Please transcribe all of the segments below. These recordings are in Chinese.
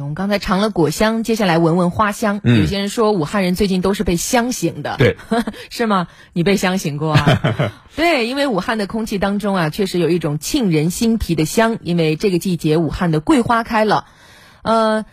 我们刚才尝了果香，接下来闻闻花香。嗯有些人说武汉人最近都是被香醒的，对，是吗？你被香醒过啊？对，因为武汉的空气当中啊，确实有一种沁人心脾的香。因为这个季节武汉的桂花开了，呃。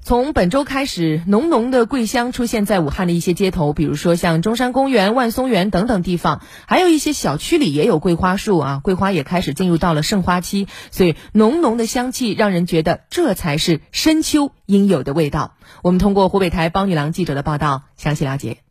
从本周开始，浓浓的桂香出现在武汉的一些街头，比如说像中山公园、万松园等等地方，还有一些小区里也有桂花树啊，桂花也开始进入到了盛花期，所以浓浓的香气让人觉得这才是深秋应有的味道。我们通过湖北台帮女郎记者的报道详细了解。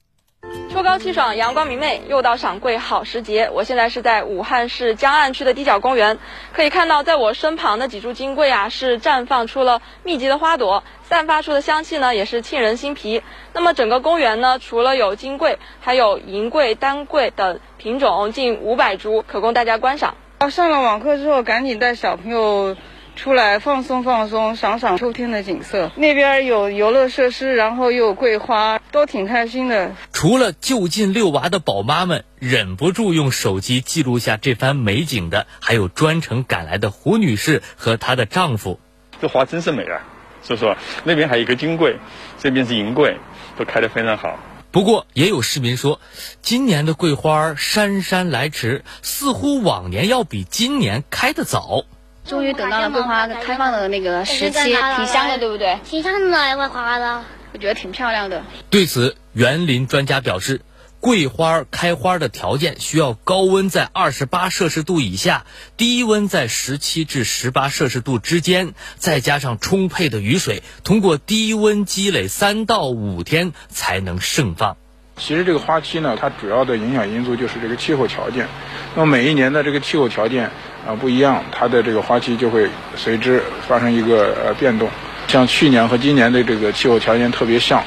秋气爽，阳光明媚，又到赏桂好时节。我现在是在武汉市江岸区的地角公园，可以看到，在我身旁的几株金桂啊，是绽放出了密集的花朵，散发出的香气呢，也是沁人心脾。那么整个公园呢，除了有金桂，还有银桂、丹桂等品种近五百株，可供大家观赏。上了网课之后，赶紧带小朋友出来放松放松，赏赏秋天的景色。那边有游乐设施，然后又有桂花，都挺开心的。除了就近遛娃的宝妈们忍不住用手机记录下这番美景的，还有专程赶来的胡女士和她的丈夫。这花真是美啊！所以说那边还有一个金桂，这边是银桂，都开得非常好。不过，也有市民说，今年的桂花姗姗来迟，似乎往年要比今年开得早。终于等到了桂花开放的那个时期，挺香的，对不对？挺香的，桂花的。我觉得挺漂亮的。对此，园林专家表示，桂花开花的条件需要高温在二十八摄氏度以下，低温在十七至十八摄氏度之间，再加上充沛的雨水，通过低温积累三到五天才能盛放。其实这个花期呢，它主要的影响因素就是这个气候条件。那么每一年的这个气候条件啊不一样，它的这个花期就会随之发生一个呃变动。像去年和今年的这个气候条件特别像，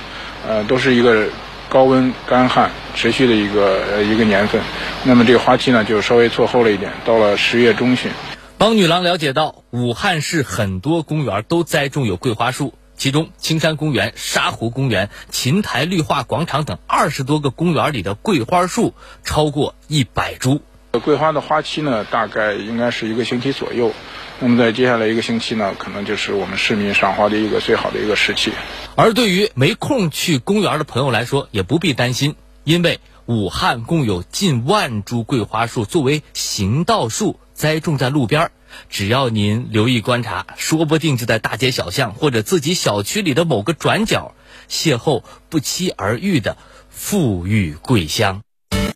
呃，都是一个高温干旱持续的一个呃一个年份。那么这个花期呢就稍微错后了一点，到了十月中旬。帮女郎了解到，武汉市很多公园都栽种有桂花树。其中，青山公园、沙湖公园、琴台绿化广场等二十多个公园里的桂花树超过一百株。桂花的花期呢，大概应该是一个星期左右。那么在接下来一个星期呢，可能就是我们市民赏花的一个最好的一个时期。而对于没空去公园的朋友来说，也不必担心，因为武汉共有近万株桂花树作为行道树栽种在路边。只要您留意观察，说不定就在大街小巷或者自己小区里的某个转角，邂逅不期而遇的富裕桂香。